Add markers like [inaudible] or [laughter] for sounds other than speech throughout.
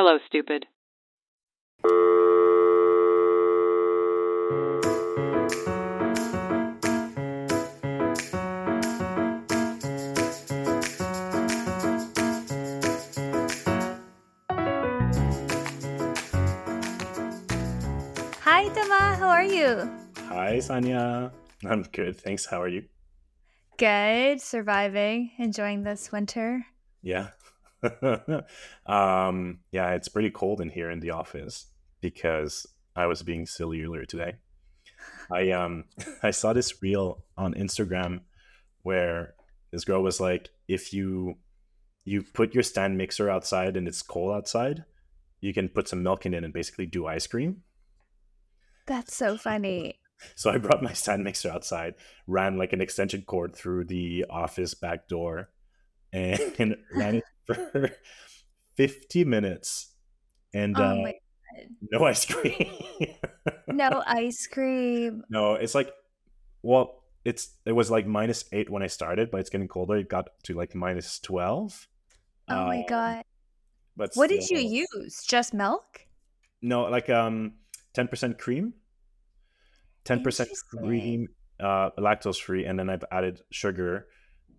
Hello, stupid. Hi, Dama. How are you? Hi, Saniya. I'm good. Thanks. How are you? Good. Surviving. Enjoying this winter. Yeah. [laughs] um, yeah, it's pretty cold in here in the office because I was being silly earlier today. I um [laughs] I saw this reel on Instagram where this girl was like, if you you put your stand mixer outside and it's cold outside, you can put some milk in it and basically do ice cream. That's so funny. [laughs] So I brought my stand mixer outside, ran like an extension cord through the office back door, and [laughs] ran it for 50 minutes. And Oh uh, no ice cream. No [laughs] ice cream. no, it's like, well, it's it was like minus eight when I started, but it's getting colder. It got to like minus 12. Oh my Um, god. But What did you use? Just milk? No, like um, 10% cream, 10% cream, uh, lactose free, and then I've added sugar.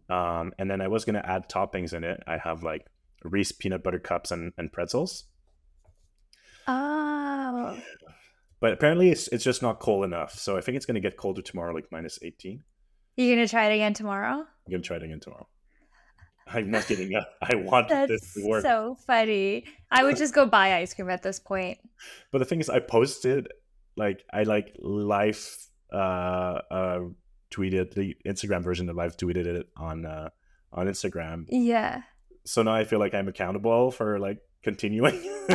Um, and then I was gonna add toppings in it. I have like Reese peanut butter cups and, and pretzels, Oh. but apparently it's it's just not cold enough. So I think it's gonna get colder tomorrow, like minus 18. You're gonna try it again tomorrow? I'm gonna try it again tomorrow. I'm not giving up. [laughs] I want this to work. so funny. I would just go buy ice cream at this point. But the thing is, I posted like I like life uh uh tweeted the Instagram version of live tweeted it on uh on Instagram. Yeah. So now I feel like I'm accountable for like continuing. [laughs]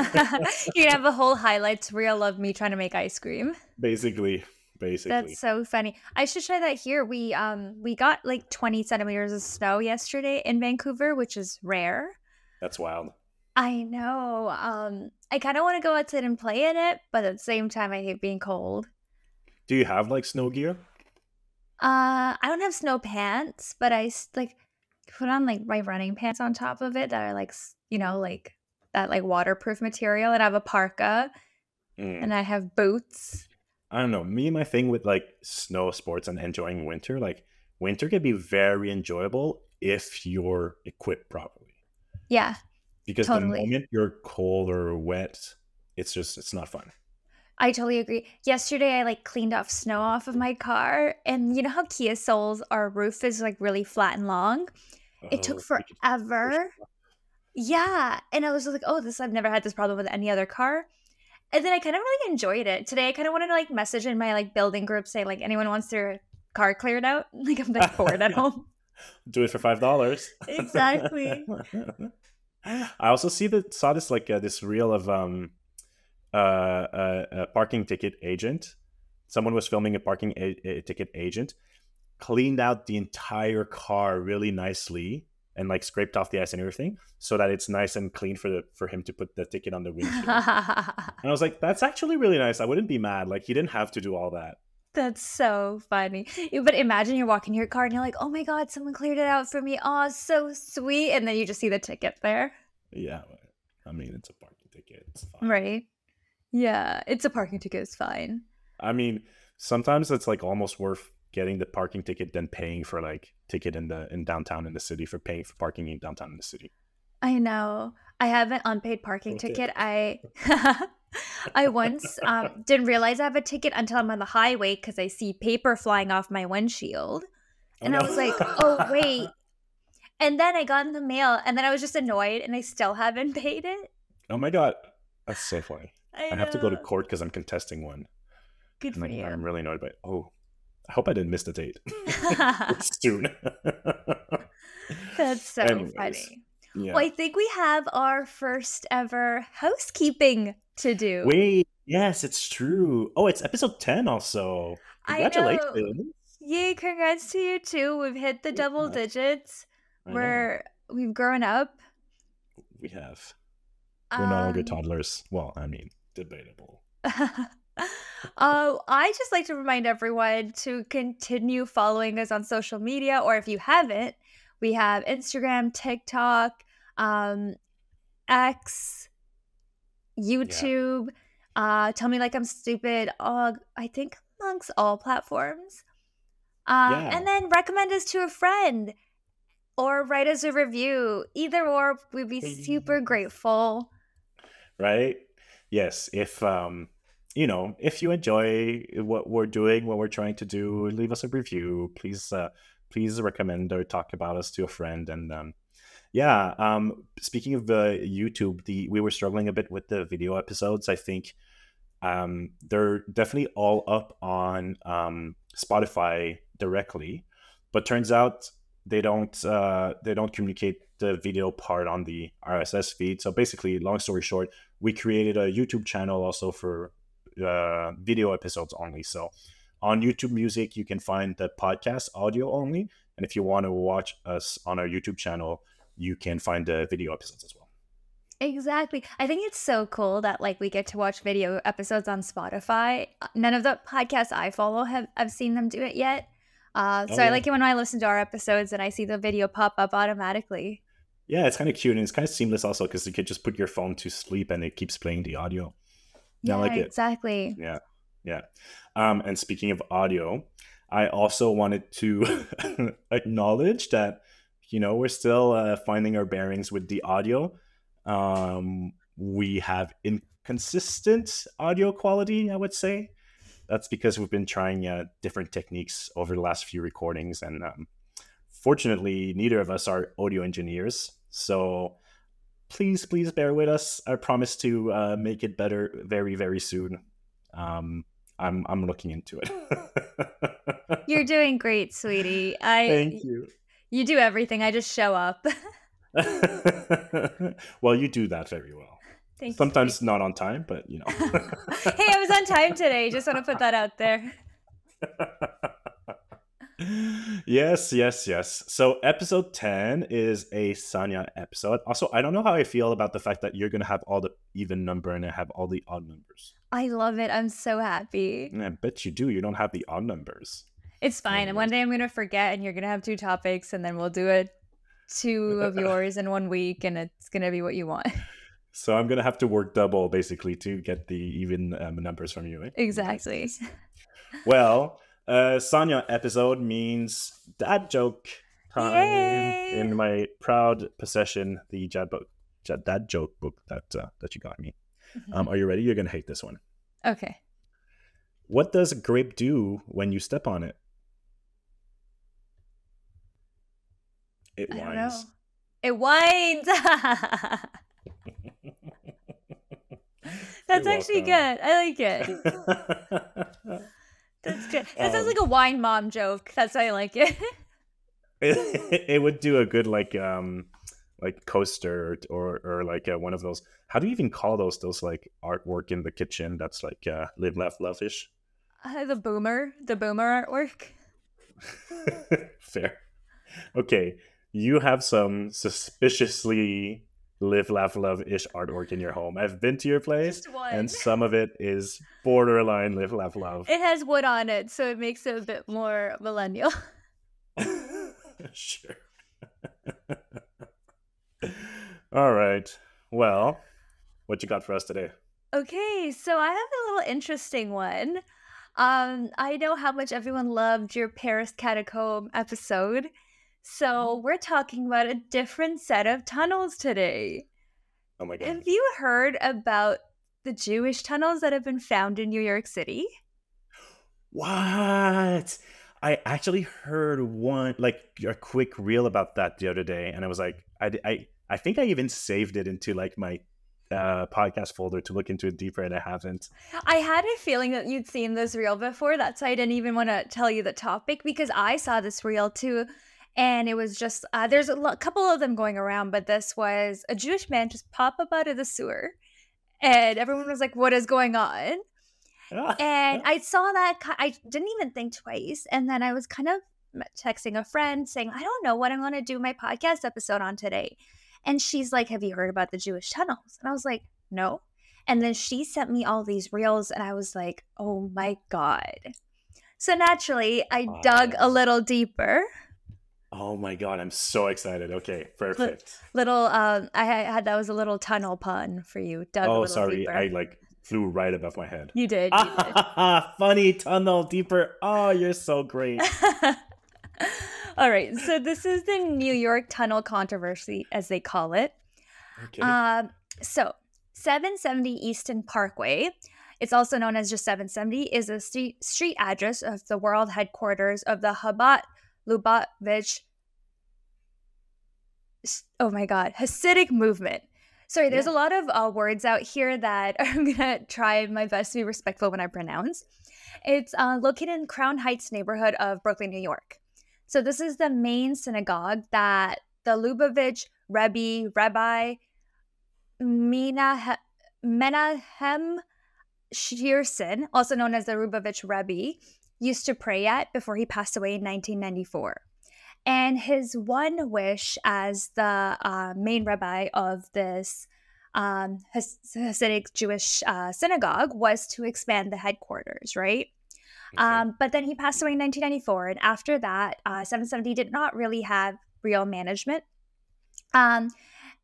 You're [laughs] have a whole highlights reel of me trying to make ice cream. basically, basically. That's so funny. I should try that here. We um we got like 20 centimeters of snow yesterday in Vancouver, which is rare. That's wild. I know. Um I kind of want to go outside and play in it, but at the same time I hate being cold. Do you have like snow gear? Uh I don't have snow pants, but I like put on like my running pants on top of it that are like, you know, like that like waterproof material and I have a parka Mm. and I have boots. I don't know. Me, and my thing with like snow sports and enjoying winter, like winter can be very enjoyable if you're equipped properly. Yeah. Because Totally. the moment you're cold or wet, it's just it's not fun. I totally agree. Yesterday, I like cleaned off snow off of my car, and you know how Kia Souls, our roof is like really flat and long. It Oh, took could push forever. Yeah, and I was like, "Oh, this I've never had this problem with any other car." And then I kind of really enjoyed it. Today, I kind of wanted to like message in my like building group, say like anyone wants their car cleared out. [laughs] Like I'm like bored at [laughs] home. Do it for five dollars. Exactly. [laughs] I also see that saw this like uh, this reel of um uh, uh, a parking ticket agent. Someone was filming a parking a- a ticket agent, cleaned out the entire car really nicely and like scraped off the ice and everything, so that it's nice and clean for the for him to put the ticket on the windshield. [laughs] and I was like, that's actually really nice. I wouldn't be mad. Like he didn't have to do all that. That's so funny. But imagine you're walking your car and you're like, oh my God, someone cleared it out for me. Oh, so sweet. And then you just see the ticket there. Yeah, I mean it's a parking ticket. It's fine. Right. Yeah. It's a parking ticket. It's fine. I mean, sometimes it's like almost worth getting the parking ticket than paying for like ticket in the in downtown in the city for paying for parking in downtown in the city. I know. I have an unpaid parking [laughs] Okay. ticket. I [laughs] I once um, didn't realize I have a ticket until I'm on the highway because I see paper flying off my windshield. Oh, And I was like, [laughs] oh, wait. And then I got in the mail and then I was just annoyed and I still haven't paid it. oh my god, that's so funny. I, I have to go to court because I'm contesting one. Good And for I, you. I'm really annoyed by. It. Oh, I hope I didn't miss the date. [laughs] [laughs] soon. [laughs] That's so Anyways, funny. yeah. Well, I think we have our first ever housekeeping to do. Wait. Yes, it's true. Oh, it's episode ten. Also, I know. congratulations. Yay, congrats to you too. We've hit the double digits. We're we've grown up. we have. We're no longer Um, toddlers. Well, I mean, debatable. [laughs] Oh, I just like to remind everyone to continue following us on social media, or if you haven't, we have Instagram, TikTok, um, X, YouTube. Uh, tell me like I'm stupid. Uh, I think amongst all platforms. Um, Yeah. and then recommend us to a friend or write us a review. Either or, we'd be super grateful. right? Yes, if um you know, if you enjoy what we're doing, what we're trying to do, leave us a review. Please uh please recommend or talk about us to a friend and um yeah, um speaking of uh, YouTube, the we were struggling a bit with the video episodes. I think um they're definitely all up on um Spotify directly, but turns out they don't uh they don't communicate the video part on the RSS feed. So basically, long story short, we created a YouTube channel also for uh, video episodes only. So on YouTube Music, you can find the podcast audio only. And if you want to watch us on our YouTube channel, you can find the video episodes as well. Exactly. I think it's so cool that like we get to watch video episodes on Spotify. None of the podcasts I follow have I've seen them do it yet. Uh, so Oh, I like it when I listen to our episodes and I see the video pop up automatically. Yeah, it's kind of cute and it's kind of seamless also because you could just put your phone to sleep and it keeps playing the audio. Yeah, I like it. exactly. Yeah, yeah. Um, and speaking of audio, I also wanted to [laughs] acknowledge that you know we're still uh, finding our bearings with the audio. Um, we have inconsistent audio quality, I would say. That's because we've been trying uh, different techniques over the last few recordings, and um, fortunately, neither of us are audio engineers. So please, please bear with us. I promise to uh, make it better very, very soon. Um, I'm I'm looking into it. [laughs] You're doing great, sweetie. I Thank you. you do everything. I just show up. [laughs] [laughs] well, you do that very well. Thank you, Sometimes not on time, but you know. [laughs] hey, I was on time today. Just want to put that out there. [laughs] yes, yes, yes. So episode 10 is a Saniya episode. Also, I don't know how I feel about the fact that you're going to have all the even number and I have all the odd numbers. I love it. I'm so happy. I bet you do. You don't have the odd numbers. It's fine. And one day I'm gonna forget, and you're gonna have two topics, and then we'll do it two of [laughs] yours in one week, and it's gonna be what you want. So I'm going to have to work double basically to get the even um, numbers from you. eh? exactly. [laughs] Well, uh, Saniya episode means dad joke time Yay! in my proud possession, the dad book, dad joke book that uh, that you got me. Um, are you ready? You're gonna hate this one. okay. What does a grape do when you step on it? It I don't know. whines. It whines. [laughs] [laughs] That's You're actually welcome. good. I like it. [laughs] That's good. That sounds Um, like a wine mom joke. That's why I like it. it, [laughs] it would do a good like um like coaster or or, or like uh, one of those. How do you even call those? Those like artwork in the kitchen. That's like uh, live, laugh, love ish. Uh, the boomer, the boomer artwork. Fair. Okay, you have some suspiciously live, laugh, love ish artwork in your home. I've been to your place, and some of it is borderline live, laugh, love. It has wood on it, so it makes it a bit more millennial. [laughs] sure. All right. Well, what you got for us today? Okay, so I have a little interesting one. Um, I know how much everyone loved your Paris catacomb episode. So we're talking about a different set of tunnels today. Oh my god. Have you heard about the Jewish tunnels that have been found in New York City? What? I actually heard one like a quick reel about that the other day, and I was like, I, I, I think I even saved it into like my uh, podcast folder to look into it deeper, and I haven't. I had a feeling that you'd seen this reel before. That's why I didn't even want to tell you the topic because I saw this reel too. And it was just, uh, there's a lo- couple of them going around, but this was a Jewish man just pop up out of the sewer. And everyone was like, what is going on? Ah, And I saw that, I didn't even think twice. And then I was kind of texting a friend saying, I don't know what I'm going to do my podcast episode on today. And she's like, Have you heard about the Jewish tunnels? And I was like, No. And then she sent me all these reels, and I was like, Oh my God. So naturally, I dug a little deeper. Oh my god, I'm so excited. Okay, perfect. Little, um, I had that was a little tunnel pun for you. Oh, sorry, deeper. I like flew right above my head. You did. You did. [laughs] Funny tunnel deeper. Oh, you're so great. [laughs] All right. So this is the New York Tunnel controversy, as they call it. Okay. Um, so 770 Eastern Parkway, it's also known as just 770, is a street, street address of the world headquarters of the Chabad Lubavitch. Oh my God, Hasidic movement. Sorry, there's Yeah. a lot of uh, words out here that [laughs] I'm gonna try my best to be respectful when I pronounce. It's uh, located in Crown Heights neighborhood of Brooklyn, New York. So this is the main synagogue that the Lubavitch Rebbe, Rabbi Menahe- Menahem Schneerson, also known as the Lubavitch Rebbe, used to pray at before he passed away in 1994. And his one wish as the uh, main rabbi of this um, Has- Hasidic Jewish uh, synagogue was to expand the headquarters, right? Okay. Um, but then he passed away in 1994, and after that, uh, 770 did not really have real management. Um,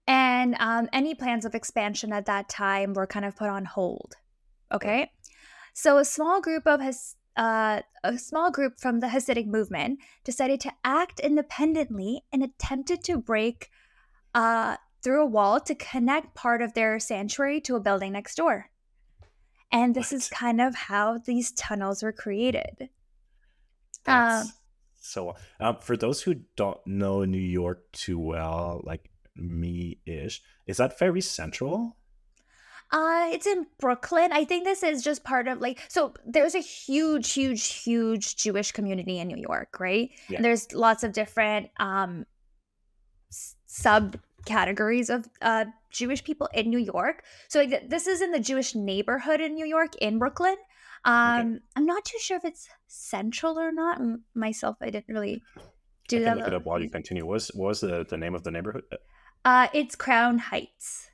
and um, any plans of expansion at that time were kind of put on hold. Okay, so a small group of Has- uh, a small group from the Hasidic movement decided to act independently and attempted to break uh, through a wall to connect part of their sanctuary to a building next door. And this is kind of how these tunnels were created. That's um, so. Um, for those who don't know New York too well, like me ish, is that very central? Uh, it's in Brooklyn. I think this is just part of like so there's a huge, huge, huge Jewish community in New York, right? Yeah. And there's lots of different um s- subcategories of uh Jewish people in New York. So like, this is in the Jewish neighborhood in New York in Brooklyn. Um I'm not too sure if it's central or not. M- Myself, I didn't really do I can that. look it up while you continue. What was what was the, the name of the neighborhood? Uh it's Crown Heights.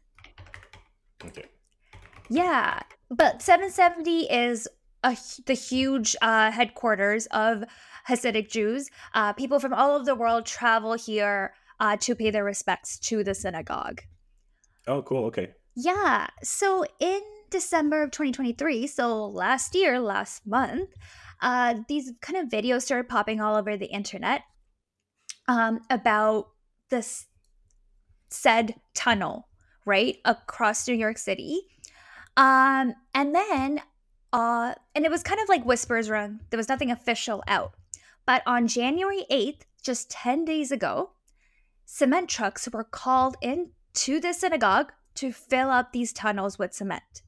Okay. Yeah, but 770 is a, the huge uh, headquarters of Hasidic Jews. Uh, people from all over the world travel here uh, to pay their respects to the synagogue. Oh, cool. Okay. Yeah, so in December of 2023, so last year, last month, uh, these kind of videos started popping all over the internet um, about this said tunnel, right, across New York City. Um, and then, uh, and it was kind of like whispers around, there was nothing official out. But on January 8th, just 10 days ago, cement trucks were called in to the synagogue to fill up these tunnels with cement.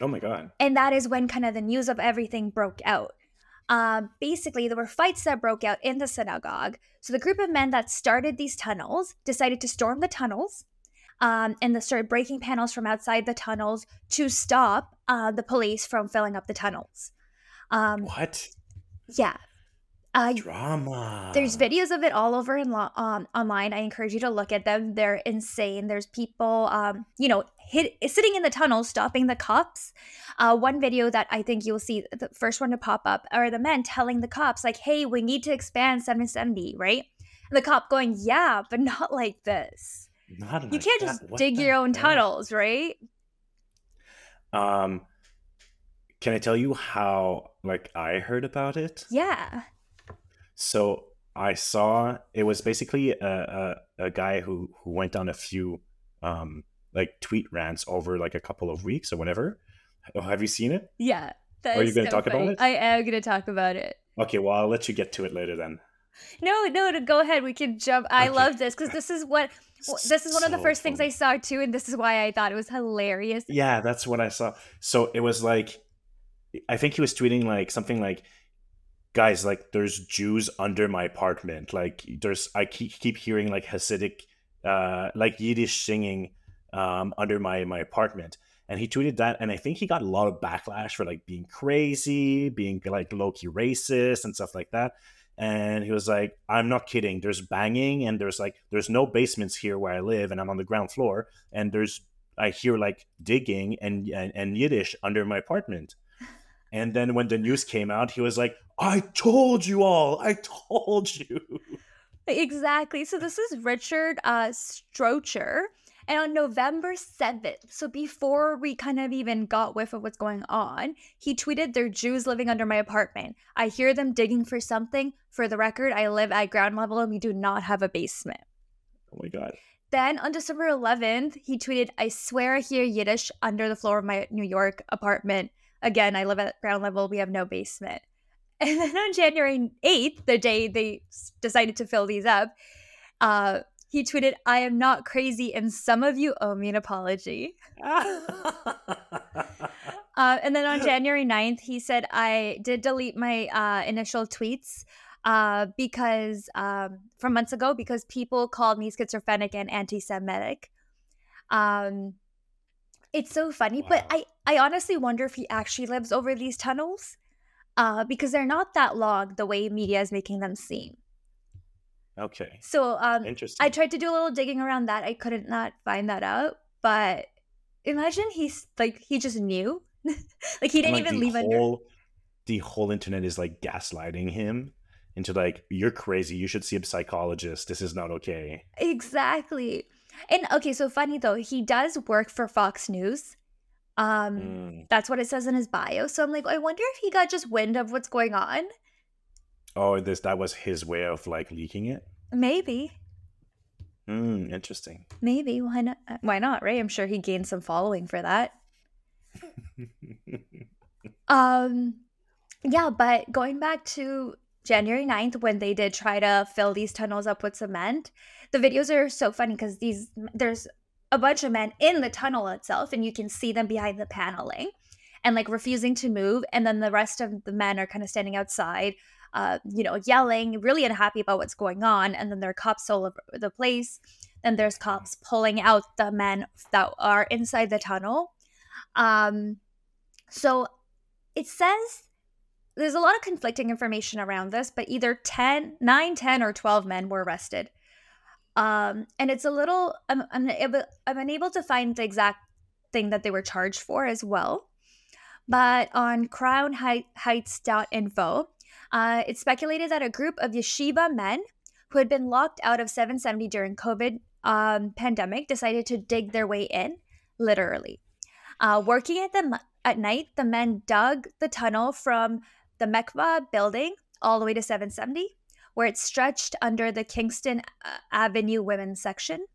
Oh my god. And that is when kind of the news of everything broke out. Um, basically, there were fights that broke out in the synagogue. So the group of men that started these tunnels decided to storm the tunnels um, and they started breaking panels from outside the tunnels to stop uh, the police from filling up the tunnels. Um, What yeah. Uh, drama? there's videos of it all over in lo- um, online. I encourage you to look at them. They're insane. There's people, um, you know, hit, sitting in the tunnel stopping the cops. Uh, one video that I think you'll see, the first one to pop up, are the men telling the cops, like, hey, we need to expand 770, right? And the cop going, yeah, but not like this. Not You like can't that. just What dig your own tunnels, right? Um, can I tell you how like I heard about it? Yeah. So I saw it was basically a, a, a guy who who went on a few um like tweet rants over like a couple of weeks or whatever. Oh, Have you seen it? Yeah. Are you gonna so talk about it? I am going to talk about it. Okay, well I'll let you get to it later then. No, no, to go ahead. We can jump. I Okay. love this because this is what Well, this is one of the So first things I saw too, and this is why I thought it was hilarious. Yeah, that's what I saw. So it was like, I think he was tweeting like something like, "Guys, like there's Jews under my apartment. Like there's I keep keep hearing like Hasidic, uh, like Yiddish singing, um, under my my apartment." And he tweeted that, and I think he got a lot of backlash for like being crazy, being like low key racist and stuff like that. And he was like, "I'm not kidding. There's banging, and there's like there's no basements here where I live, and I'm on the ground floor, and there's I hear like digging and, and and Yiddish under my apartment. And then when the news came out, he was like, "I told you all. I told you." Exactly. So this is Richard uh, Strocher. And on November 7th, so before we kind of even got whiff of what's going on, he tweeted, There are Jews living under my apartment. I hear them digging for something. For the record, I live at ground level and we do not have a basement. Oh my god. Then on December 11th, he tweeted, I swear I hear Yiddish under the floor of my New York apartment. Again, I live at ground level. We have no basement. [laughs] And then on January 8th, the day they decided to fill these up, uh, he tweeted, I am not crazy, and some of you owe me an apology. [laughs] Uh, and then on January 9th, he said, I did delete my uh, initial tweets uh, because um, from months ago, because people called me schizophrenic and anti Semitic. Um, it's so funny, wow. but I, I honestly wonder if he actually lives over these tunnels uh, because they're not that long the way media is making them seem. Okay. So um, Interesting. I tried to do a little digging around that. I couldn't not find that out, but imagine he's like he just knew, [laughs] like he didn't like even leave whole, under. The whole internet is like gaslighting him into like you're crazy. You should see a psychologist. This is not okay. Exactly. And okay, so funny though, he does work for Fox News. Um, mm. that's what it says in his bio. So I'm like, I wonder if he got just wind of what's going on. Oh, this that was his way of like leaking it. Maybe. Hmm. Interesting. Maybe why not? Uh, why not? Right? I'm sure he gained some following for that. [laughs] um, yeah, but going back to January 9th when they did try to fill these tunnels up with cement, the videos are so funny because these there's a bunch of men in the tunnel itself, and you can see them behind the paneling and like refusing to move, and then the rest of the men are kind of standing outside uh, you know, yelling, really unhappy about what's going on. And then there are cops all over the place. Then there's cops pulling out the men that are inside the tunnel. Um, so it says there's a lot of conflicting information around this, but either 10, 9, 10, or 12 men were arrested. Um, and it's a little, I'm, I'm, I'm unable to find the exact thing that they were charged for as well. But on crownheights.info, uh, it's speculated that a group of yeshiva men who had been locked out of 770 during COVID um, pandemic decided to dig their way in, literally. Uh, working at the at night, the men dug the tunnel from the Mikvah building all the way to 770, where it stretched under the Kingston uh, Avenue women's section.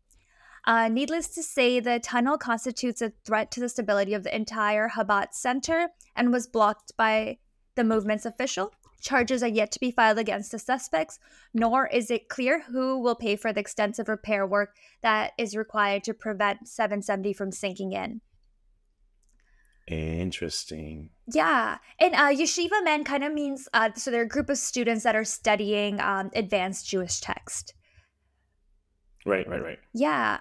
Uh, needless to say, the tunnel constitutes a threat to the stability of the entire Chabad Center and was blocked by the movement's official Charges are yet to be filed against the suspects, nor is it clear who will pay for the extensive repair work that is required to prevent 770 from sinking in. Interesting. Yeah. And uh, yeshiva men kind of means uh, so they're a group of students that are studying um, advanced Jewish text. Right, right, right. Yeah.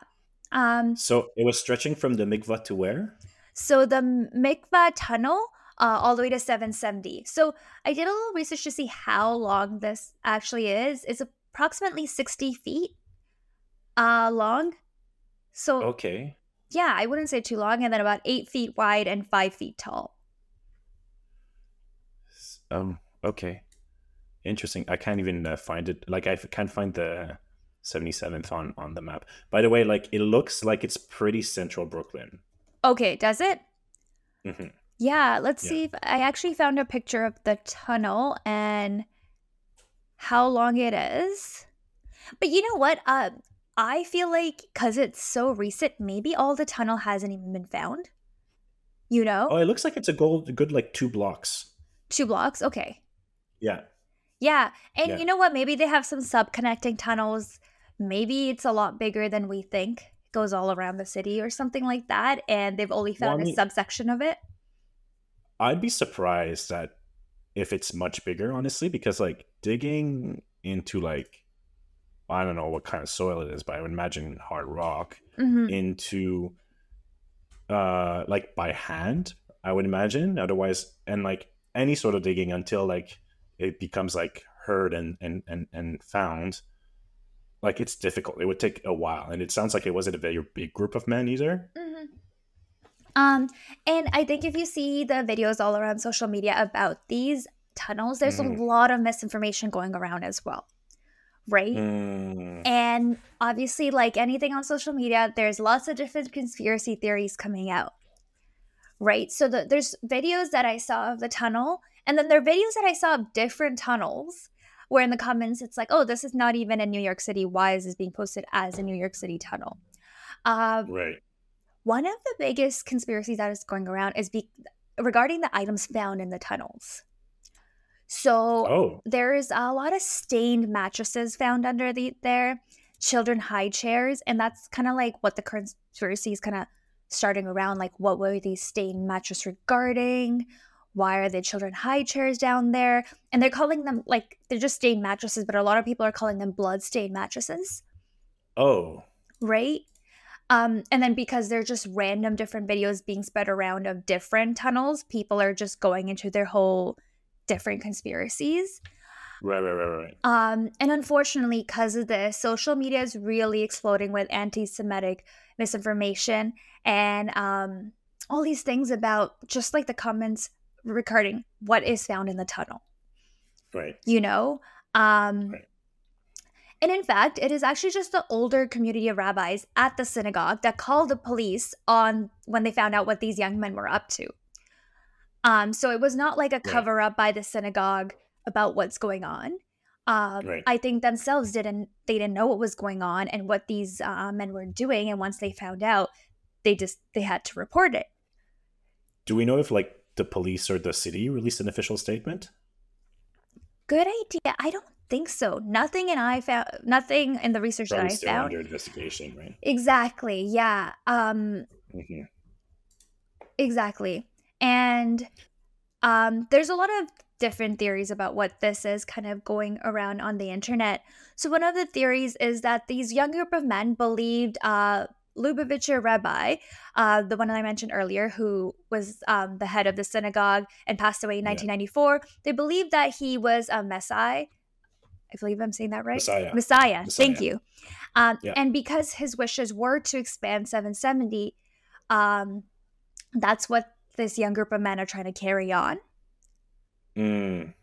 Um, so it was stretching from the mikvah to where? So the mikvah tunnel uh, all the way to 770. So I did a little research to see how long this actually is. It's approximately 60 feet uh, long. So okay, yeah, I wouldn't say too long, and then about eight feet wide and five feet tall. Um. Okay. Interesting. I can't even uh, find it. Like I can't find the 77th on on the map. By the way, like it looks like it's pretty central Brooklyn. Okay, does it? Mm-hmm. Yeah, let's yeah. see if I actually found a picture of the tunnel and how long it is. But you know what? Uh, I feel like because it's so recent, maybe all the tunnel hasn't even been found. You know? Oh, it looks like it's a gold, good like two blocks. Two blocks? Okay. Yeah. Yeah. And yeah. you know what? Maybe they have some sub connecting tunnels. Maybe it's a lot bigger than we think. It goes all around the city or something like that. And they've only found well, I mean, a subsection of it. I'd be surprised that if it's much bigger, honestly, because like digging into like I don't know what kind of soil it is, but I would imagine hard rock mm-hmm. into uh like by hand, I would imagine. Otherwise and like any sort of digging until like it becomes like heard and and and, and found like it's difficult it would take a while and it sounds like it wasn't a very big group of men either mm-hmm. Um, and I think if you see the videos all around social media about these tunnels, there's mm. a lot of misinformation going around as well. right? Mm, And obviously, like anything on social media, there's lots of different conspiracy theories coming out, right? So the, there's videos that I saw of the tunnel, and then there are videos that I saw of different tunnels. Where in the comments it's like, oh, this is not even in New York City. Why is this being posted as a New York City tunnel? Uh, right. One of the biggest conspiracies that is going around is be- regarding the items found in the tunnels. So Oh, there's a lot of stained mattresses found under the there, children high chairs, and that's kind of like what the conspiracy is kind of starting around. Like, what were these stained mattresses regarding? Why are the children high chairs down there? And they're calling them like they're just stained mattresses, but a lot of people are calling them blood stained mattresses oh, right? Um, and then because they're just random different videos being spread around of different tunnels, people are just going into their whole different conspiracies. right, right, right, right. Um, and unfortunately, because of this, social media is really exploding with anti-Semitic misinformation and um, all these things about just like the comments regarding what is found in the tunnel Right. you know um Right. And in fact it is actually just the older community of rabbis at the synagogue that called the police on when they found out what these young men were up to. Um so it was not like a cover up by the synagogue about what's going on. Um Right. i think themselves didn't they didn't know what was going on and what these uh, men were doing. And once they found out they just they had to report it. Do we know if like the police or the city released an official statement? good idea. I don't think so nothing and i found nothing in the research Probably that i still found under investigation, right? Exactly. Yeah. Um hmm exactly. And um there's a lot of different theories about what this is kind of going around on the internet. So one of the theories is that these young group of men believed uh Lubavitcher rabbi, uh, the one that I mentioned earlier, who was um, the head of the synagogue and passed away in Yeah. 1994, they believed that he was a messiah. I believe I'm saying that right. Messiah. Messiah. Thank you. Um, Yeah. And because his wishes were to expand 770, um, that's what this young group of men are trying to carry on. Mm,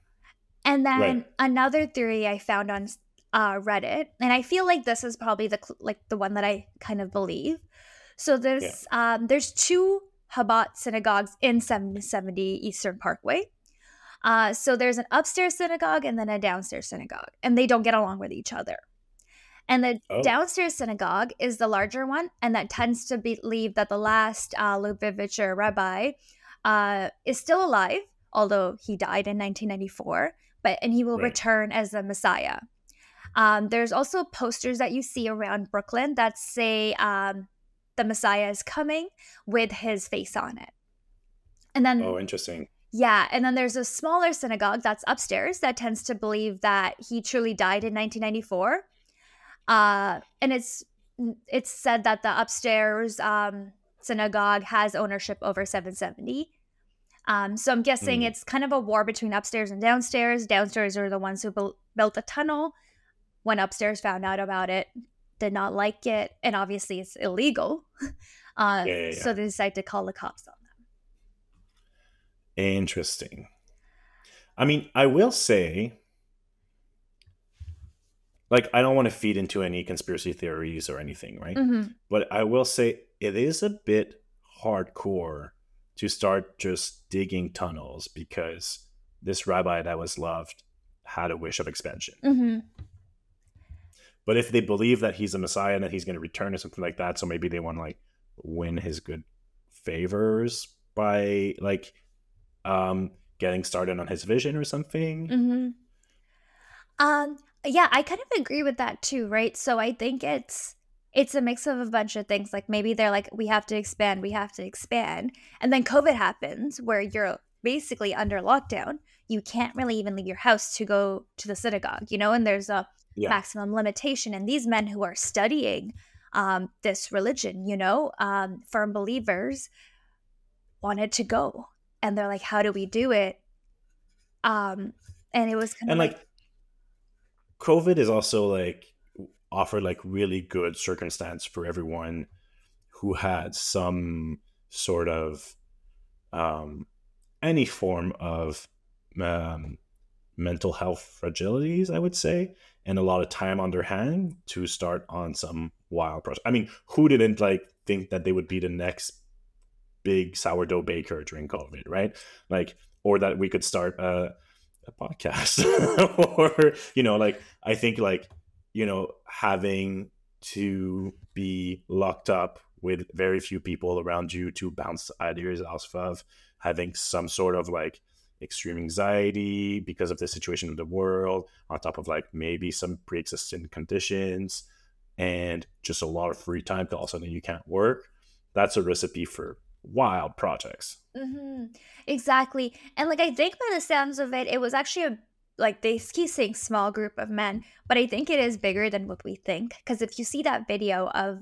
And then Right. another theory I found on uh, Reddit, and I feel like this is probably the like the one that I kind of believe. So there's um, there's two Chabad synagogues in 770 Eastern Parkway. Uh, so there's an upstairs synagogue and then a downstairs synagogue, and they don't get along with each other. And the Oh. downstairs synagogue is the larger one, and that tends to believe that the last uh, Lubavitcher rabbi uh, is still alive, although he died in 1994, but and he will Right. return as the Messiah. Um, there's also posters that you see around Brooklyn that say um, the Messiah is coming with his face on it. And then oh, interesting. Yeah, and then there's a smaller synagogue that's upstairs that tends to believe that he truly died in 1994. Uh, and it's it's said that the upstairs um, synagogue has ownership over 770. Um, so I'm guessing Mm. it's kind of a war between upstairs and downstairs. Downstairs are the ones who built built the tunnel. When upstairs found out about it, did not like it, and obviously it's illegal. [laughs] Uh, Yeah, yeah, yeah. So they decide to call the cops on. Interesting. I mean, I will say, like, I don't want to feed into any conspiracy theories or anything, right? Mhm. But I will say it is a bit hardcore to start just digging tunnels because this rabbi that was loved had a wish of expansion. hmm But if they believe that he's a messiah and that he's going to return or something like that, so maybe they want to like win his good favors by like um getting started on his vision or something. hmm Um, yeah, I kind of agree with that too, right? So I think it's it's a mix of a bunch of things. Like maybe they're like, we have to expand, we have to expand, and then COVID happens, where you're basically under lockdown. You can't really even leave your house to go to the synagogue, you know. And there's a Yeah. maximum limitation. And these men who are studying um, this religion, you know, um, firm believers, wanted to go, and they're like, how do we do it? Um, and it was kind of and like covid is also like offered like really good circumstance for everyone who had some sort of um any form of um mental health fragilities, I would say, and a lot of time on their hand to start on some wild project. I mean, who didn't like think that they would be the next big sourdough baker during COVID, right? Like, or that we could start a, a podcast, [laughs] or you know, like I think like you know having to be locked up with very few people around you to bounce ideas off of, having some sort of like extreme anxiety because of the situation of the world, on top of like maybe some pre existing conditions and just a lot of free time because all of a sudden you can't work. That's a recipe for wild projects. Mm-hmm. Exactly. And like, I think by the sounds of it, it was actually a like they keep saying small group of men, but I think it is bigger than what we think. Because if you see that video of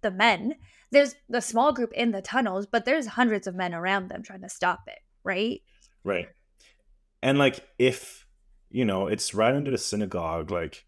the men, there's the small group in the tunnels, but there's hundreds of men around them trying to stop it, right? Right. And like if you know, it's right under the synagogue, like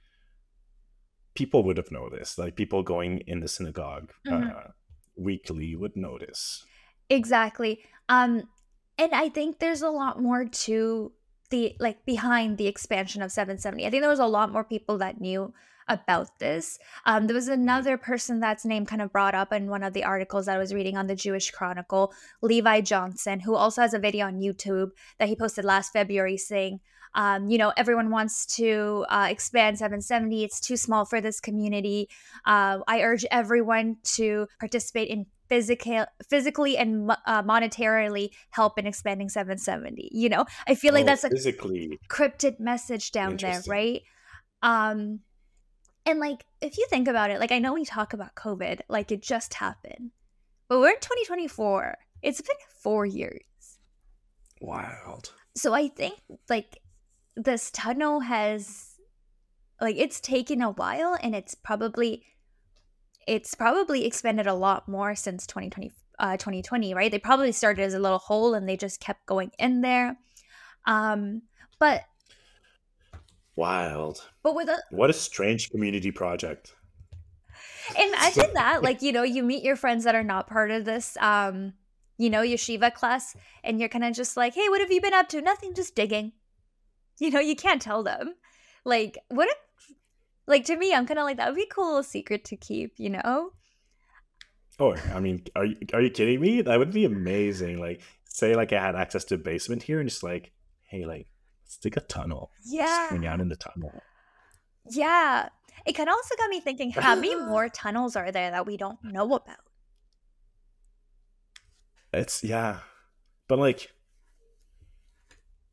people would have noticed. Like people going in the synagogue mm-hmm. uh, weekly would notice. Exactly. Um and I think there's a lot more to the like behind the expansion of 770. I think there was a lot more people that knew about this. Um, there was mm-hmm. another person that's name kind of brought up in one of the articles that I was reading on the Jewish Chronicle, Levi Johnson, who also has a video on YouTube that he posted last February saying, um, you know, everyone wants to uh, expand 770. It's too small for this community. Uh, I urge everyone to participate in physical, physically and uh, monetarily help in expanding 770. You know, I feel like oh, that's a physically cryptid message down there, right? Um, and like, if you think about it, like, I know we talk about COVID like it just happened, but we're in 2024. It's been four years. Wild. So I think like this tunnel has, like, it's taken a while and it's probably, it's probably expanded a lot more since 2020, uh, 2020, right? They probably started as a little hole and they just kept going in there. Um, but Wild. But with a what a strange community project. Imagine [laughs] that, like you know, you meet your friends that are not part of this, um, you know, yeshiva class, and you're kind of just like, "Hey, what have you been up to?" Nothing, just digging. You know, you can't tell them. Like, what? If, like to me, I'm kind of like that would be a cool secret to keep. You know. Oh, I mean, are you are you kidding me? That would be amazing. Like, say, like I had access to a basement here, and just like, hey, like, Let's dig a tunnel. Yeah. Hang out in the tunnel. Yeah. It kind of also got me thinking how many [laughs] more tunnels are there that we don't know about? It's, yeah. But like,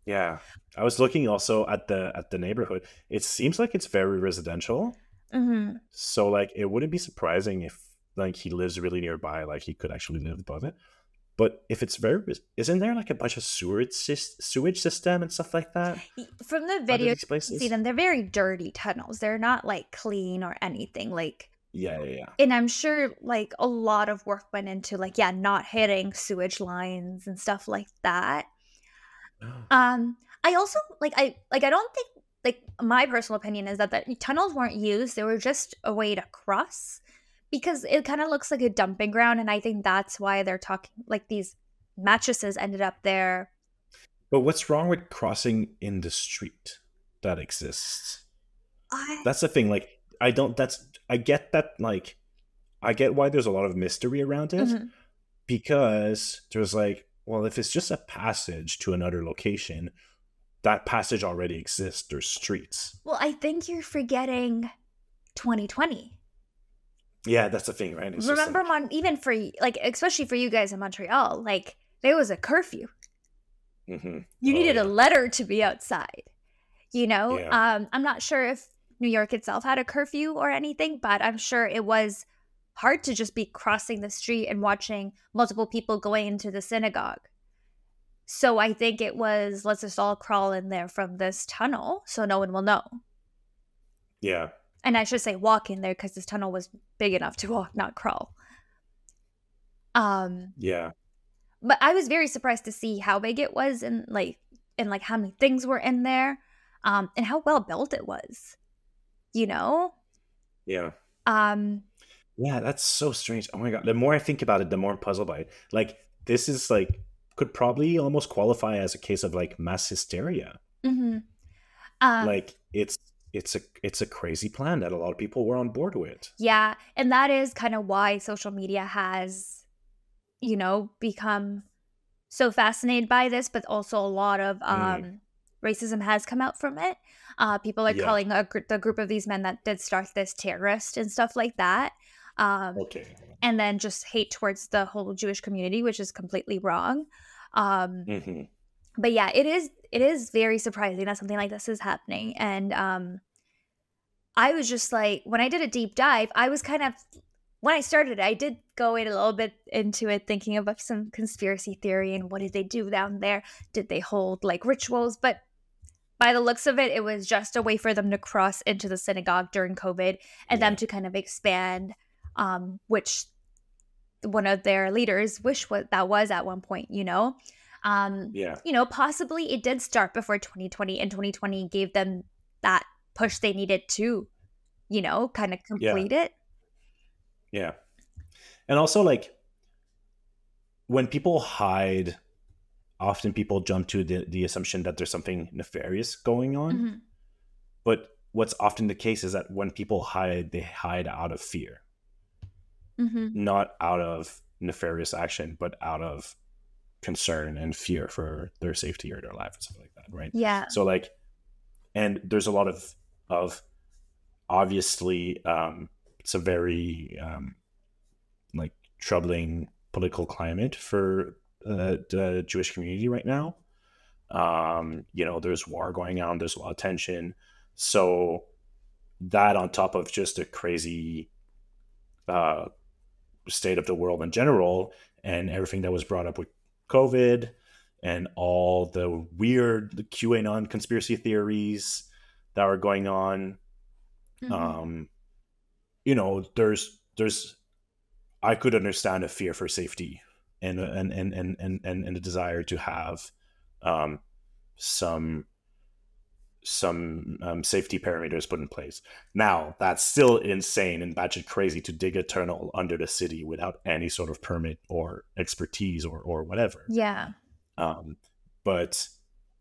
yeah. I was looking also at the at the neighborhood. It seems like it's very residential. Mm-hmm. So like, it wouldn't be surprising if like he lives really nearby. Like he could actually live above it. But if it's very, isn't there like a bunch of sewage sewage system and stuff like that? From the video, see them. They're very dirty tunnels. They're not like clean or anything. Like yeah, yeah, yeah. And I'm sure like a lot of work went into like yeah, not hitting sewage lines and stuff like that. Um, I also like I like I don't think like my personal opinion is that the tunnels weren't used; they were just a way to cross because it kind of looks like a dumping ground and i think that's why they're talking like these mattresses ended up there. But what's wrong with crossing in the street that exists? I... that's the thing like i don't that's i get that like i get why there's a lot of mystery around it mm-hmm. because there's like well if it's just a passage to another location that passage already exists there's streets well i think you're forgetting 2020 yeah, that's the thing, right? It's Remember, like... Mon- even for like, especially for you guys in Montreal, like there was a curfew. Mm-hmm. You oh, needed yeah. a letter to be outside. You know, yeah. um, I'm not sure if New York itself had a curfew or anything, but I'm sure it was hard to just be crossing the street and watching multiple people going into the synagogue. So I think it was let's just all crawl in there from this tunnel so no one will know. Yeah and I should say walk in there because this tunnel was big enough to walk, not crawl. Um. Yeah. But I was very surprised to see how big it was and like and like how many things were in there, um, and how well built it was. You know. Yeah. Um. Yeah, that's so strange. Oh my god! The more I think about it, the more I'm puzzled by it. Like this is like could probably almost qualify as a case of like mass hysteria. Mm-hmm. Um, like it's it's a it's a crazy plan that a lot of people were on board with. Yeah, and that is kind of why social media has, you know, become so fascinated by this, but also a lot of um, Mm. racism has come out from it. Uh, people are Yeah. calling a, gr- the group of these men that did start this terrorist and stuff like that. Um, Okay. and then just hate towards the whole Jewish community, which is completely wrong. Um, hmm but yeah, it is it is very surprising that something like this is happening. And um I was just like when I did a deep dive, I was kind of when I started, I did go in a little bit into it thinking about some conspiracy theory and what did they do down there? Did they hold like rituals? But by the looks of it, it was just a way for them to cross into the synagogue during COVID and them to kind of expand, um, which one of their leaders wish what that was at one point, you know? Um, Yeah. you know, possibly it did start before 2020, and 2020 gave them that push they needed to, you know, kind of complete it. Yeah. And also like when people hide, often people jump to the, the assumption that there's something nefarious going on. Mhm. But what's often the case is that when people hide, they hide out of fear, Mhm. not out of nefarious action, but out of concern and fear for their safety or their life or something like that, right? Yeah. So like, and there's a lot of of obviously um, it's a very um, like troubling political climate for uh, the Jewish community right now. Um, you know, there's war going on. There's a lot of tension. So that on top of just a crazy uh, state of the world in general, and everything that was brought up with COVID and all the weird the QAnon conspiracy theories that are going on. Mhm. Um, you know, there's there's I could understand a fear for safety and and and and and and, and a desire to have um, some some um, safety parameters put in place. Now that's still insane and batshit crazy to dig a tunnel under the city without any sort of permit or expertise or or whatever. yeah. Um, but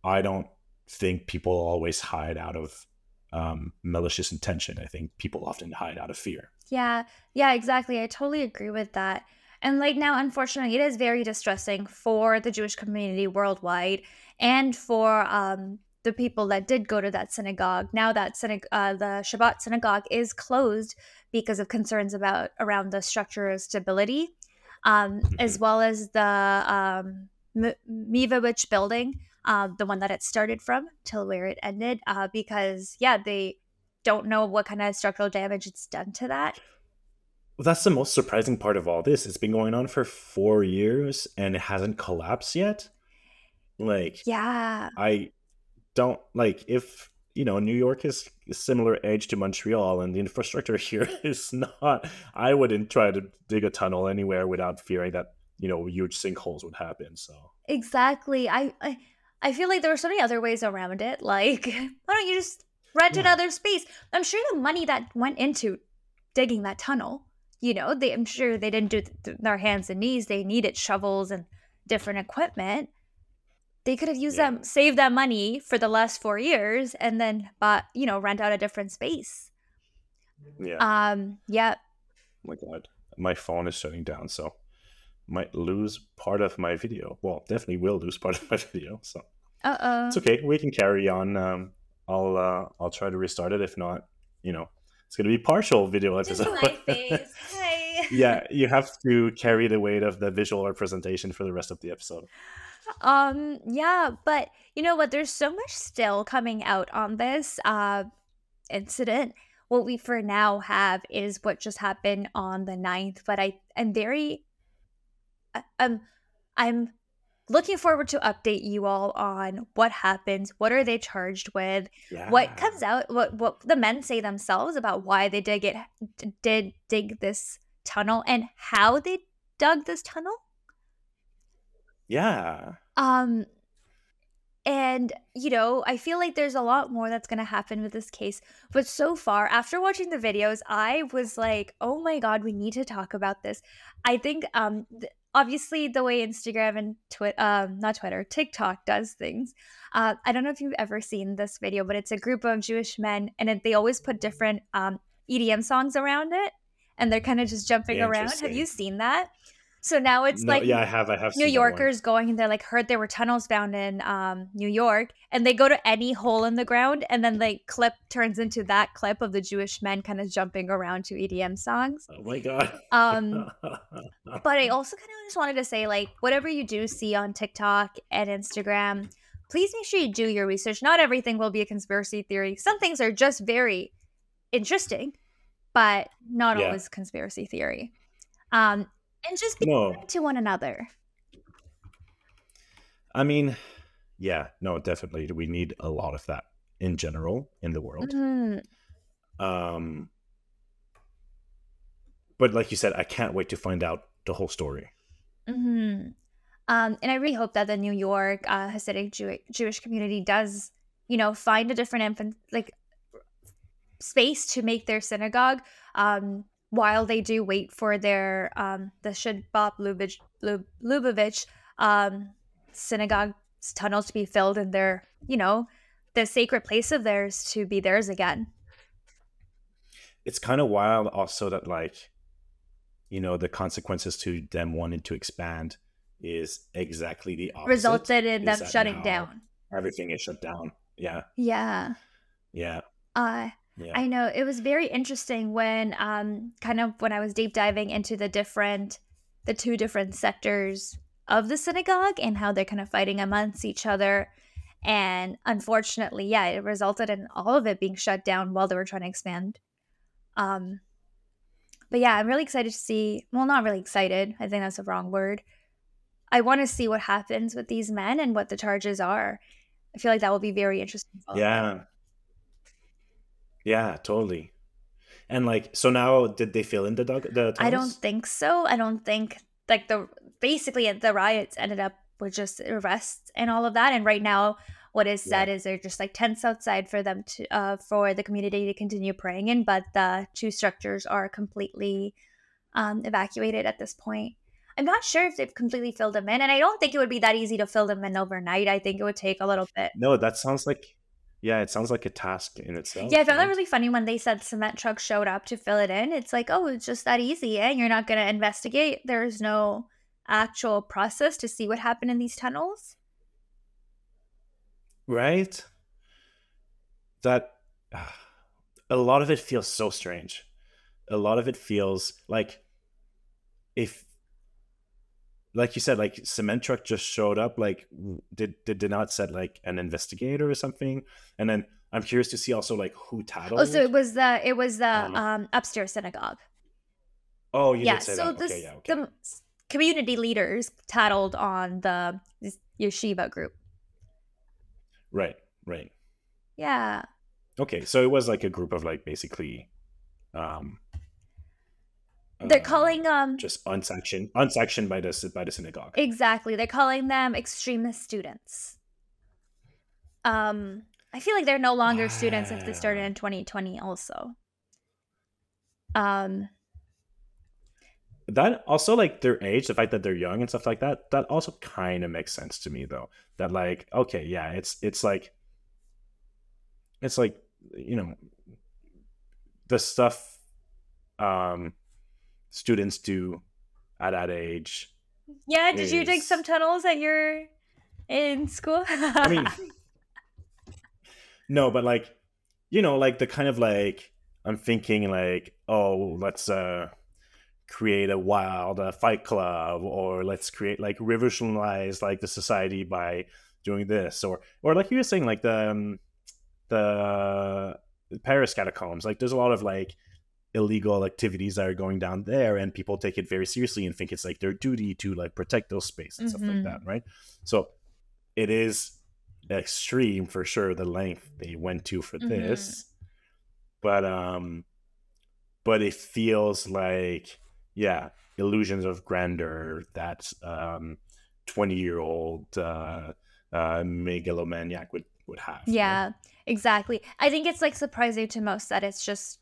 I don't think people always hide out of um, malicious intention. I think people often hide out of fear. Yeah. Yeah, exactly. I totally agree with that. And like now, unfortunately, it is very distressing for the Jewish community worldwide and for um, the people that did go to that synagogue. Now that synag- uh, the Chabad synagogue is closed because of concerns about around the structural stability, um, as well as the um, M- Mivovich building, uh, the one that it started from till where it ended, uh, because yeah, they don't know what kind of structural damage it's done to that. Well, that's the most surprising part of all this. It's been going on for four years and it hasn't collapsed yet. Like, Yeah. I don't like if you know New York is similar age to Montreal, and the infrastructure [laughs] here is not. I wouldn't try to dig a tunnel anywhere without fearing that you know huge sinkholes would happen. So Exactly. I, I I feel like there are so many other ways around it. Like, [laughs] why don't you just rent Yeah. another space? I'm sure the money that went into digging that tunnel, you know, they I'm sure they didn't do th- their hands and knees. They needed shovels and different equipment. They could have used Yeah. them, saved that money for the last four years, and then bought, you know, rent out a different space. yeah, Um, yeah, oh my god, my phone is shutting down, so might lose part of my video. Well, definitely will lose part of my [laughs] video. So uh oh. it's okay. We can carry on. Um, I'll uh, I'll try to restart it. If not, you know, it's gonna be partial video Just episode. my face. [laughs] Yeah, you have to carry the weight of the visual representation for the rest of the episode. Um, yeah, but you know what? There's so much still coming out on this uh incident. What we for now have is what just happened on the 9th, but I I'm very I'm I'm looking forward to update you all on what happens, what are they charged with, Yeah. what comes out, what what the men say themselves about why they did get did dig this tunnel and how they dug this tunnel. Yeah. Um and you know, I feel like there's a lot more that's going to happen with this case. But so far, after watching the videos, I was like, "Oh my god, we need to talk about this." I think um th- obviously the way Instagram and Twitter, um, not Twitter, TikTok does things. Uh, I don't know if you've ever seen this video, but it's a group of Jewish men, and it, they always put different um, EDM songs around it, and they're kind of just jumping around. Have you seen that? So now it's No, like yeah, I have. I have. New. Yorkers going and they're like heard there were tunnels found in um, New York, and they go to any hole in the ground, and then the clip turns into that clip of the Jewish men kind of jumping around to EDM songs. Oh my god. Um, [laughs] but I also kind of just wanted to say, like, whatever you do see on TikTok and Instagram, please make sure you do your research. Not everything will be a conspiracy theory. Some things are just very interesting, but not Yeah. always conspiracy theory. Um, and just be no, to one another. I mean, yeah, no, definitely. We need a lot of that in general in the world. Mhm. Um, but like you said, I can't wait to find out the whole story. hmm Um, and I really hope that the New York uh, Hasidic Jew- Jewish community does, you know, find a different infant like space to make their synagogue. Um, while they do wait for their um, the Chabad Lubavitch, Lub- Lubavitch um, synagogue tunnel to be filled and their, you know, the sacred place of theirs to be theirs again. It's kind of wild, also that like, you know, the consequences to them wanting to expand is exactly the opposite. Resulted in is them shutting down. Everything is shut down. Yeah, Yeah. yeah, Uh, yeah. I know it was very interesting when um kind of when I was deep diving into the different the two different sectors of the synagogue and how they're kind of fighting amongst each other. And unfortunately, yeah, it resulted in all of it being shut down while they were trying to expand. Um but yeah, I'm really excited to see well not really excited. I think that's the wrong word. I want to see what happens with these men and what the charges are. I feel like that will be very interesting. Yeah. Yeah, totally. And like, so now did they fill in the dog? The I don't think so. I don't think like the basically the riots ended up with just arrests and all of that. And right now, what is said is they're just like tents outside for them to uh for the community to continue praying in, but the two structures are completely um evacuated at this point. I'm not sure if they've completely filled them in, and I don't think it would be that easy to fill them in overnight. I think it would take a little bit. No, that sounds like, yeah, it sounds like a task in itself. Yeah, I found that really funny when they said cement trucks showed up to fill it in. It's like, oh, it's just that easy, eh? You're not going to investigate. There's no actual process to see what happened in these tunnels. right? That a lot of it feels so strange. A lot of it feels like if like you said like cement truck just showed up like w- did did not set like an investigator or something and then i'm curious to see also like who tattled Oh, so it was the it was the Um, um, upstairs synagogue. oh you yeah, did say so that this okay yeah okay the community leaders tattled on the yeshiva group. right right Yeah. okay so it was like a group of like basically um They're uh, calling um just unsanctioned unsanctioned by the by the synagogue Exactly. They're calling them extremist students. Um, I feel like they're no longer students if they started in 2020 also. Um, that also like their age the fact that they're young and stuff like that that also kind of makes sense to me though that like okay yeah it's it's like it's like you know the stuff um students do at that age yeah, did you dig some tunnels at your in school? i mean [laughs] no but like you know like the kind of like i'm thinking like oh let's uh create a wild uh, fight club or let's create like revolutionize like the society by doing this or or like you were saying like the um, the paris catacombs like there's a lot of like illegal activities that are going down there and people take it very seriously and think it's like their duty to like protect those spaces and stuff like Mhm. that right so it is extreme for sure the length they went to for this but um but it feels like yeah illusions of grandeur that um 20 year old uh uh megalomaniac would would have yeah, exactly. I think it's like surprising to most that it's just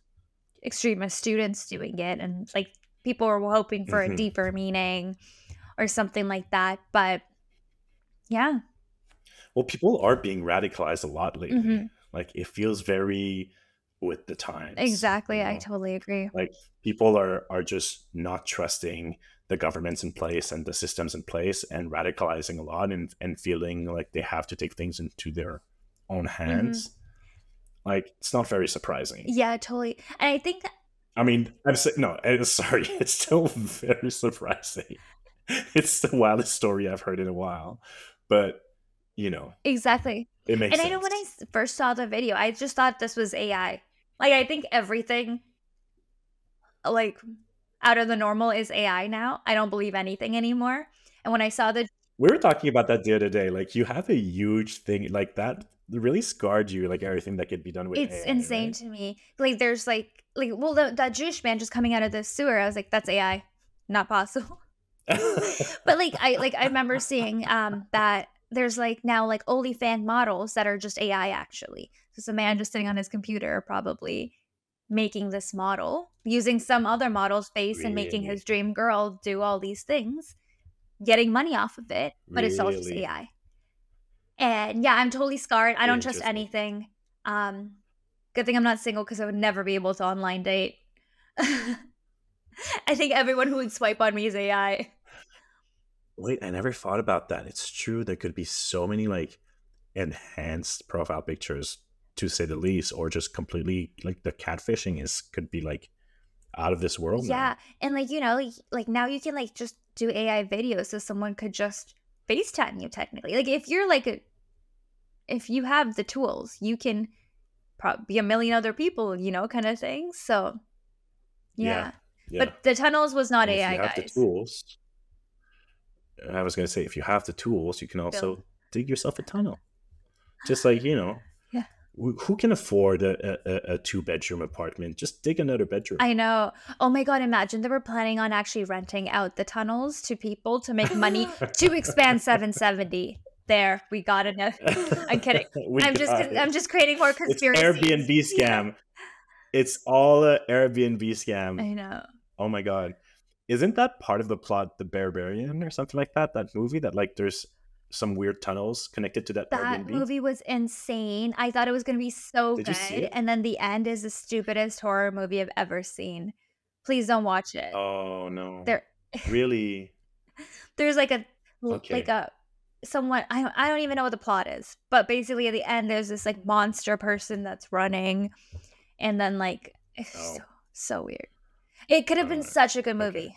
extremist students doing it, and like people are hoping for Mhm. a deeper meaning, or something like that. But yeah. Well, people are being radicalized a lot lately. hmm Like it feels very with the times. Exactly. you I totally agree. like people are are just not trusting the governments in place and the systems in place and radicalizing a lot and and feeling like they have to take things into their own hands like it's not very surprising Yeah, totally. And I think i mean i'm sa- no [laughs] sorry it's still very surprising [laughs] it's the wildest story i've heard in a while but you know exactly. it makes And I know when I first saw the video, I just thought this was AI. Like I think everything like out of the normal is AI now. I don't believe anything anymore. And when I saw the we were talking about that the other day like you have a huge thing like that really scarred you like everything that could be done with it's AI, insane right? to me. Like there's like like well the, that Jewish man just coming out of the sewer. I was like that's AI. Not possible. [laughs] but like I like I remember seeing um that there's like now like OnlyFan models that are just AI actually. So it's a man just sitting on his computer probably making this model using some other model's face and making his dream girl do all these things, getting money off of it, but it's all just AI. And yeah, I'm totally scarred. I don't trust anything. Um good thing I'm not single because I would never be able to online date. [laughs] I think everyone who would swipe on me is AI. Wait, I never thought about that. It's true. There could be so many like enhanced profile pictures, to say the least, or just completely like the catfishing is could be like out of this world. now. Yeah, and like you know, like, like now you can like just do AI videos, so someone could just FaceTime you technically. Like if you're like a, if you have the tools, you can pro- be a million other people, you know, kind of thing. So yeah, Yeah. but the tunnels was not And if AI, you have guys. the tools. I was gonna say, if you have the tools, you can also dig yourself a tunnel. Just like you know, [laughs] Yeah. who who can afford a, a, a two bedroom apartment? Just dig another bedroom. I know. Oh my god! Imagine they were planning on actually renting out the tunnels to people to make money [laughs] to expand 770. There, we got enough [laughs] I'm kidding. [laughs] I'm just it. I'm just creating more it's conspiracy. Airbnb [laughs] scam. It's all a Airbnb scam. I know. Oh my god. Isn't that part of the plot, The Barbarian or something like that? That movie that like there's some weird tunnels connected to that, That Airbnb? movie was insane. I thought it was going to be so Did good. And then the end is the stupidest horror movie I've ever seen. Please don't watch it. Oh no. There Really? there's like a Okay. like a somewhat I don't, I don't even know what the plot is. But basically at the end there's this like monster person that's running and then like [sighs] it's Oh. so so weird. It could have been Uh, such a good okay. movie.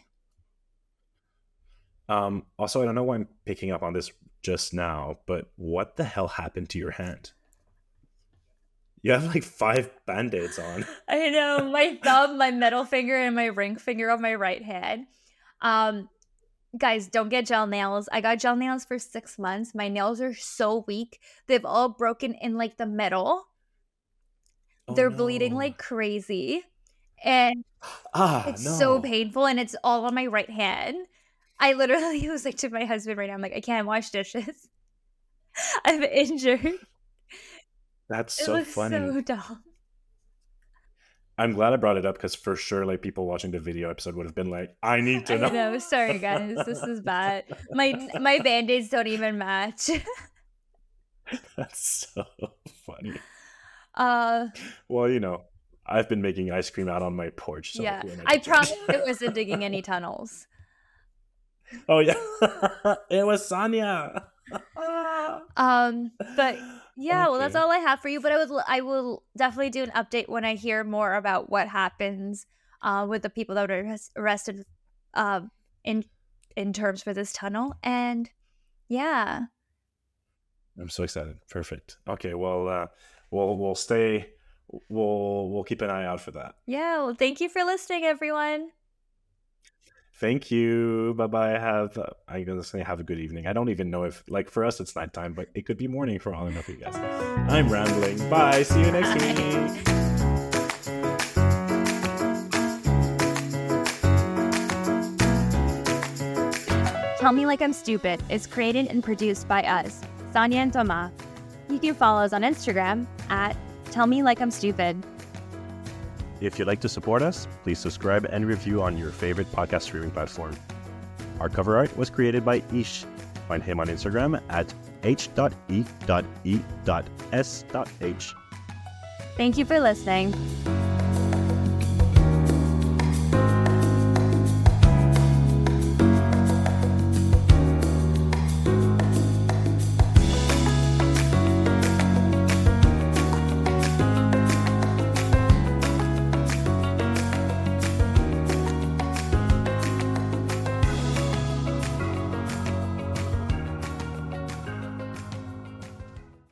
Um also I don't know why I'm picking up on this just now, but what the hell happened to your hand? You have like five band-aids on. [laughs] I know my thumb, my middle finger, and my ring finger of my right hand. Um, guys, don't get gel nails. I got gel nails for six months. My nails are so weak; they've all broken in like the middle. Oh, They're bleeding like crazy, and ah, it's no. so painful. And it's all on my right hand. I literally [laughs] was like to my husband right now. I'm like, I can't wash dishes. [laughs] I'm injured. That's so funny. so [laughs] dumb. I'm glad I brought it up because for sure, like people watching the video episode would have been like, "I need to I know." know. Sorry, guys. This is bad. My my band aids don't even match. [laughs] That's so funny. Uh, Well, you know, I've been making ice cream out on my porch. So yeah. I to promise it wasn't digging [laughs] any tunnels. oh yeah, [laughs] it was Saniya. Um, but yeah, well, that's all I have for you. But I would, I will definitely do an update when I hear more about what happens, uh, with the people that were arrest- arrested, uh, in in terms for this tunnel. And yeah, I'm so excited. Perfect. Okay, well, uh, we'll we'll stay. We'll we'll keep an eye out for that. yeah. Well, thank you for listening, everyone. Thank you. Bye bye. Have I'm gonna say have a good evening. I don't even know if like for us it's nighttime, but it could be morning for all I know for you guys. I'm rambling. Bye. See you next Bye. week. Tell Me Like I'm Stupid is created and produced by us, Saniya and Thomas. You can follow us on Instagram at Tell Me Like I'm Stupid. If you'd like to support us, please subscribe and review on your favorite podcast streaming platform. Our cover art was created by Heesh. Find him on Instagram at h.e.e.s.h. Thank you for listening.